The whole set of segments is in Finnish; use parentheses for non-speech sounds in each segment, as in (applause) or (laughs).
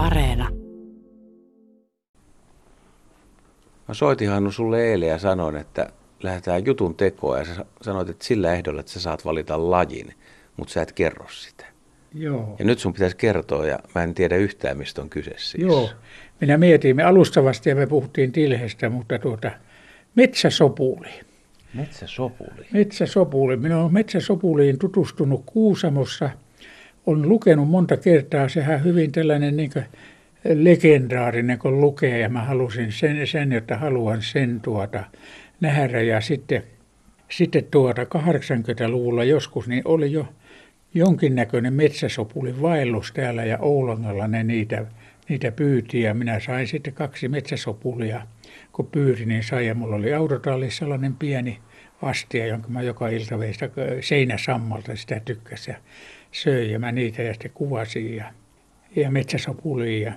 Areena. Mä soitin Hannu sulle eilen ja sanoin, että lähdetään jutun tekoon ja sä sanoit, että sillä ehdolla, että sä saat valita lajin, mutta sä et kerro sitä. Joo. Ja nyt sun pitäisi kertoa ja mä en tiedä yhtään, mistä on kyse siis. Joo. Minä mietin, me alustavasti ja me puhuttiin tilhestä, mutta tuota, metsäsopuli. Metsäsopuli. Metsäsopuli. Minä olen metsäsopuliin tutustunut Kuusamossa. Olen lukenut monta kertaa. Sehän hyvin tällainen niin legendaarinen, kun lukee. Ja mä halusin sen, sen jotta haluan sen tuota nähdä. Ja sitten, sitten tuota 80-luvulla joskus niin oli jo jonkinnäköinen metsäsopuli vaellus täällä ja Oulangalla ne niitä, niitä pyytiin. Ja minä sain sitten kaksi metsäsopulia kun pyysin, niin sai. Ja mulla oli autotallissa sellainen pieni astia, jonka mä joka ilta vein sitä seinäsammalta sitä tykkäsin ja söin. Ja mä niitä ja sitten kuvasin ja, ja metsäsopulia. Ja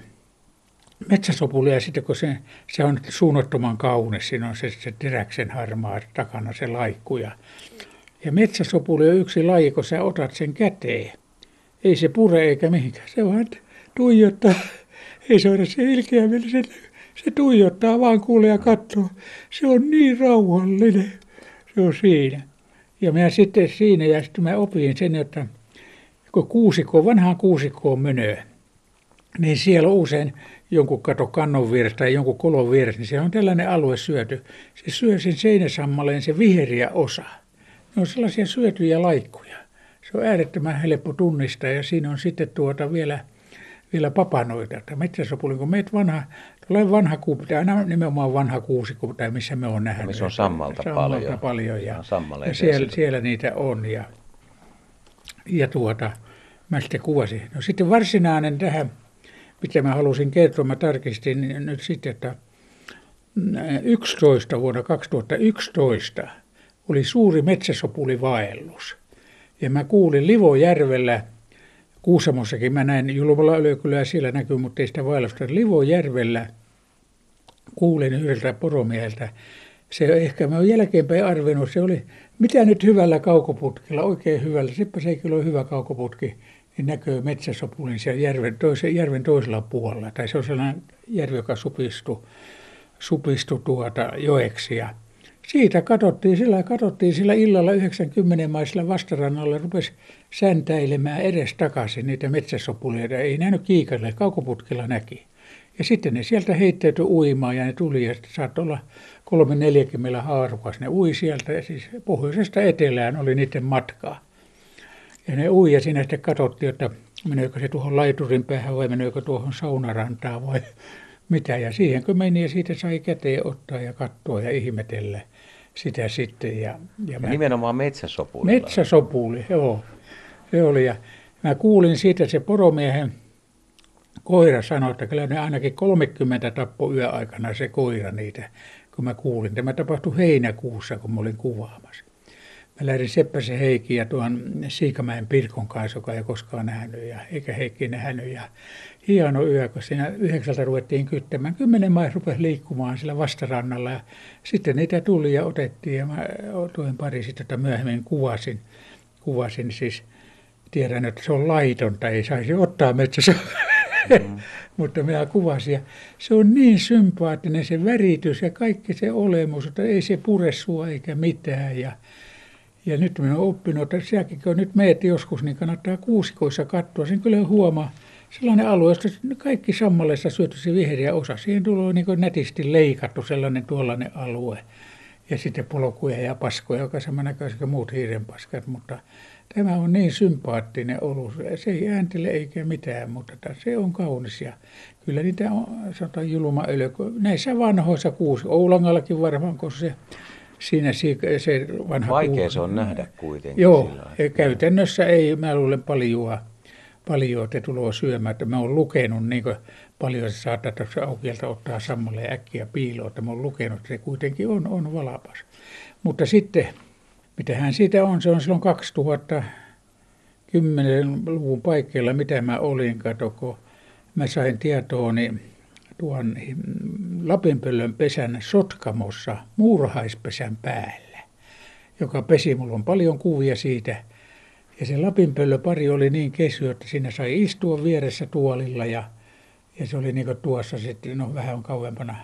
metsäsopulia sitten, kun se, se on suunnattoman kaunis, siinä on se, se teräksen harmaa takana se laikku. Ja, ja metsäsopuli on yksi laji, kun sä otat sen käteen. Ei se pure eikä mihinkään, se vaan tuijottaa. Ei se ole se ilkeä, se se tuijottaa vaan kuulee ja katsoo. Se on niin rauhallinen. Se on siinä. Ja minä sitten siinä ja sitten mä opin sen, että kun kuusikko, vanhaan kuusikkoon menee, niin siellä on usein jonkun kato kannon vieressä tai jonkun kolon vieressä, niin siellä on tällainen alue syöty. Se syö sen seinäsammaleen se viheriä osa. Ne on sellaisia syötyjä laikkuja. Se on äärettömän helppo tunnistaa ja siinä on sitten tuota vielä – vielä papanoita. Että metsäsopuli, kun meet vanha, tulee vanha kuusi, aina nimenomaan vanha kuusikko, tai missä me on nähnyt. Missä on sammalta, sammalta paljon. paljon ja, ja siellä, siellä, niitä on. Ja, ja tuota, mä sitten kuvasin. No sitten varsinainen tähän, mitä mä halusin kertoa, mä tarkistin nyt sitten, että 11 vuonna 2011 oli suuri metsäsopulivaellus. Ja mä kuulin Livojärvellä Kuusamossakin mä näin Julmalla Ylökylää siellä näkyy, mutta ei sitä vaellusta. Livojärvellä kuulin yhdeltä poromieheltä. Se ehkä mä oon jälkeenpäin arvioinut, se oli mitä nyt hyvällä kaukoputkella, oikein hyvällä. Seppä se ei kyllä ole hyvä kaukoputki, niin näkyy metsäsopulin siellä järven, toisen, järven toisella puolella. Tai se on sellainen järvi, joka supistui, supistui tuota joeksi. Ja siitä katsottiin sillä, katsottiin sillä illalla 90 maisilla vastarannalla, rupesi säntäilemään edes takaisin niitä metsäsopuleita. Ei nähnyt kiikalle, kaukoputkilla näki. Ja sitten ne sieltä heittäytyi uimaan ja ne tuli ja saattoi olla kolme neljäkymmentä haarukas. Ne ui sieltä ja siis pohjoisesta etelään oli niiden matkaa. Ja ne ui ja siinä sitten katsottiin, että meneekö se tuohon laiturin päähän vai meneekö tuohon saunarantaan vai mitä. Ja siihen kun meni ja siitä sai käteen ottaa ja katsoa ja ihmetellä sitä sitten. Ja, ja, ja mä, nimenomaan metsäsopuli. Metsäsopuli, joo. Se oli. Ja mä kuulin siitä se poromiehen koira sanoi, että kyllä ne ainakin 30 tappo yöaikana se koira niitä, kun mä kuulin. Tämä tapahtui heinäkuussa, kun mä olin kuvaamassa. Mä lähdin Seppäsen Heikki ja tuon Siikamäen Pirkon kanssa, joka ei koskaan nähnyt, ja eikä Heikki nähnyt. Ja hieno yö, kun siinä yhdeksältä ruvettiin kyttämään. Kymmenen maissa rupesi liikkumaan sillä vastarannalla ja sitten niitä tuli ja otettiin ja mä tuin pari sitten, jota myöhemmin kuvasin. Kuvasin siis, tiedän, että se on laitonta, ei saisi ottaa metsässä. Mm. (laughs) Mutta minä kuvasin ja se on niin sympaattinen se väritys ja kaikki se olemus, että ei se pure sua eikä mitään. Ja, ja nyt minä olen oppinut, että sielläkin kun nyt meet joskus, niin kannattaa kuusikoissa katsoa. Sen kyllä huomaa, sellainen alue, josta kaikki sammaleissa syöty se vihreä osa. Siihen tulee niin nätisti leikattu sellainen tuollainen alue. Ja sitten polkuja ja paskoja, joka samannäköisiä kuin muut hiirenpaskat, mutta tämä on niin sympaattinen ollut. Se ei ääntele eikä mitään, mutta se on kaunis ja kyllä niitä on, sanotaan julma öljy. Näissä vanhoissa kuusi, Oulangallakin varmaan, kun se siinä se vanha Vaikea se on nähdä kuitenkin. Joo, sillä, käytännössä ei, mä luulen paljoa paljon te tulee syömään. Että mä oon lukenut niin paljon, että saattaa tuossa aukielta ottaa sammalle äkkiä piiloon, että mä oon lukenut, että se kuitenkin on, on valapas. Mutta sitten, mitä hän siitä on, se on silloin 2010-luvun paikkeilla, mitä mä olin, kato, kun mä sain tietoa, niin tuon Lapinpöllön pesän Sotkamossa muurahaispesän päällä, joka pesi, mulla on paljon kuvia siitä – ja se Lapinpöllö pari oli niin kesy, että siinä sai istua vieressä tuolilla ja, Ja se oli niin kuin tuossa sitten, no vähän on kauempana,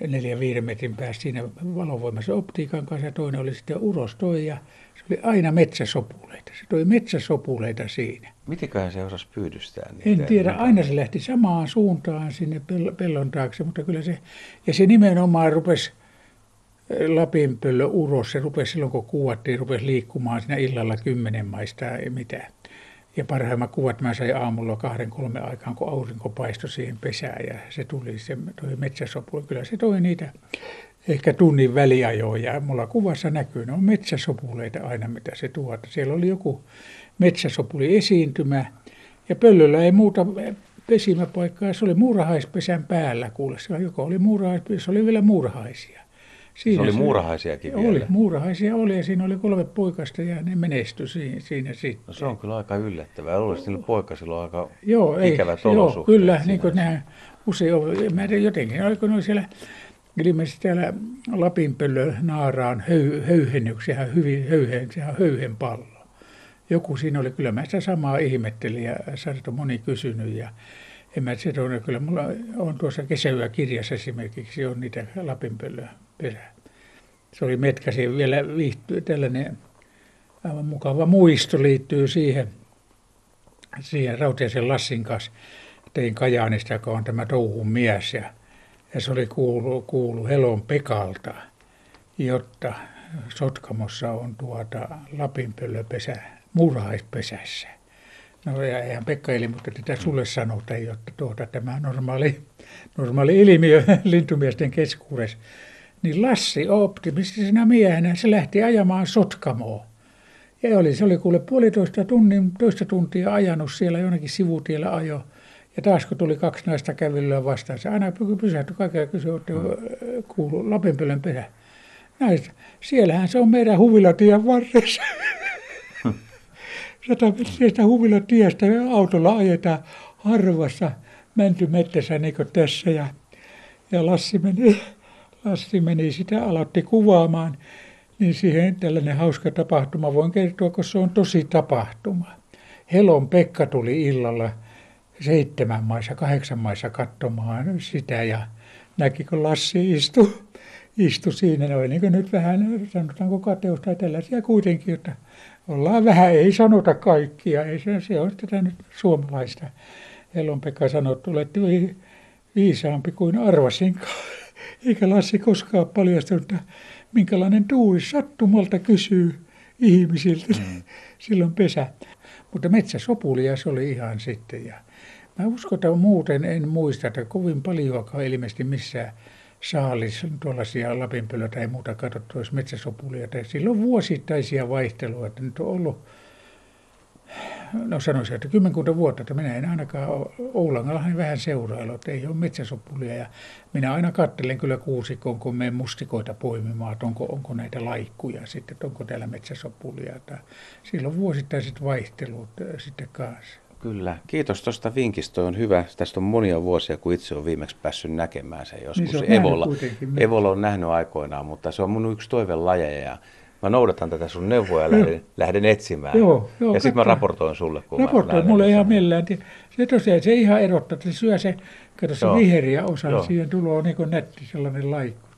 neljä viiden metrin päässä siinä valovoimassa optiikan kanssa ja toinen oli sitten uros toi ja se oli aina metsäsopuleita. Se toi metsäsopuleita siinä. Mitenköhän se osasi pyydystää niitä? En tiedä, aina se lähti samaan suuntaan sinne pellon taakse, mutta kyllä se, ja se nimenomaan rupesi Lapinpöllö uros, se rupesi silloin kun kuvattiin, rupesi liikkumaan siinä illalla kymmenen maista ja mitä. Ja parhaimmat kuvat mä sain aamulla kahden kolme aikaan, kun aurinko paistoi siihen pesään ja se tuli se toi metsäsopu. Kyllä se toi niitä ehkä tunnin väliajoja. Mulla kuvassa näkyy, ne on metsäsopuleita aina mitä se tuota. Siellä oli joku metsäsopuli esiintymä ja pöllöllä ei muuta pesimäpaikkaa. Se oli muurahaispesän päällä kuule. Se joko oli muurahaispesä, se oli vielä muurahaisia. Siinä se oli muurahaisiakin oli, vielä. muurahaisia oli ja siinä oli kolme poikasta ja ne menestyi siinä, siinä sitten. No se on kyllä aika yllättävää. Olisi niillä poikasilla aika joo, ei, ikävät Joo, kyllä, niin kuin nämä usein on. Mä en jotenkin, oliko ne siellä ilmeisesti täällä Lapinpöllö naaraan höy, höyhennyksiä, hyvin höyhen, höyhen pallo. Joku siinä oli, kyllä mä sitä samaa ihmettelin ja on moni kysynyt ja en mä ole, kyllä mulla on tuossa kesäyö kirjassa esimerkiksi on niitä Lapinpöllöä perä. Se oli metkäsi vielä viihtyy, tällainen aivan mukava muisto liittyy siihen, siihen Rautiaisen Lassin kanssa. Tein Kajaanista, joka on tämä touhun mies ja, ja se oli kuulu, kuulu Helon Pekalta, jotta Sotkamossa on tuota Lapinpöllöpesä murhaispesässä. No ja eihän Pekka eli, mutta tätä sulle sanota, jotta tuota, tämä normaali, normaali ilmiö (laughs) lintumiesten keskuudessa niin Lassi optimistisena miehenä se lähti ajamaan Sotkamoa. Ja oli, se oli kuule puolitoista tunnin, toista tuntia ajanut siellä jonnekin sivutiellä ajo. Ja taas kun tuli kaksi naista kävelyä vastaan, se aina pysähtyi kaikkea kysyi, että kuulu Lapinpölön perä. Näistä, siellähän se on meidän huvilatien varressa. (laughs) Sata metriä huvilatiestä autolla ajetaan harvassa mäntymettässä niin kuin tässä. Ja, ja Lassi meni Lassi meni sitä, aloitti kuvaamaan, niin siihen tällainen hauska tapahtuma. Voin kertoa, kun se on tosi tapahtuma. Helon Pekka tuli illalla seitsemän maissa, kahdeksan maissa katsomaan sitä ja näki, kun Lassi istui, istui siinä. Oli niin nyt vähän, sanotaanko kateus tai tällaisia kuitenkin, että ollaan vähän, ei sanota kaikkia, ei se, se on tätä nyt suomalaista. Helon Pekka sanoi, että olette viisaampi kuin arvasinkaan. Eikä Lassi koskaan paljastanut, että minkälainen tuuli sattumalta kysyy ihmisiltä mm. (laughs) silloin pesä. Mutta metsäsopulia se oli ihan sitten. Ja mä uskon, että muuten en muista, että kovin paljonkaan ilmeisesti missään saalis tuollaisia lapinpölöitä tai muuta katsottu, jos metsäsopulia. Tai silloin vuosittaisia vaihteluja, että nyt on ollut no sanoisin, että kymmenkunta vuotta, että minä en ainakaan Oulangallahan vähän seurailu, että ei ole metsäsopulia. Ja minä aina katselen kyllä kuusikon, kun menen mustikoita poimimaan, että onko, onko näitä laikkuja sitten, että onko täällä metsäsopulia. Että silloin vuosittaiset vaihtelut sitten kanssa. Kyllä. Kiitos tuosta vinkistä. on hyvä. Tästä on monia vuosia, kun itse olen viimeksi päässyt näkemään sen joskus. Niin se Evola, Evola on nähnyt aikoinaan, mutta se on mun yksi toivelajeja. Ja mä noudatan tätä sun neuvoja ja lähden, lähden etsimään. Joo, joo, ja sitten mä raportoin sulle. Kun Raportoin mulle ihan millään. Se tosiaan, se ihan erottaa, että se syö se, kato se viheriä osa, siihen tulee niin nätti sellainen laiku.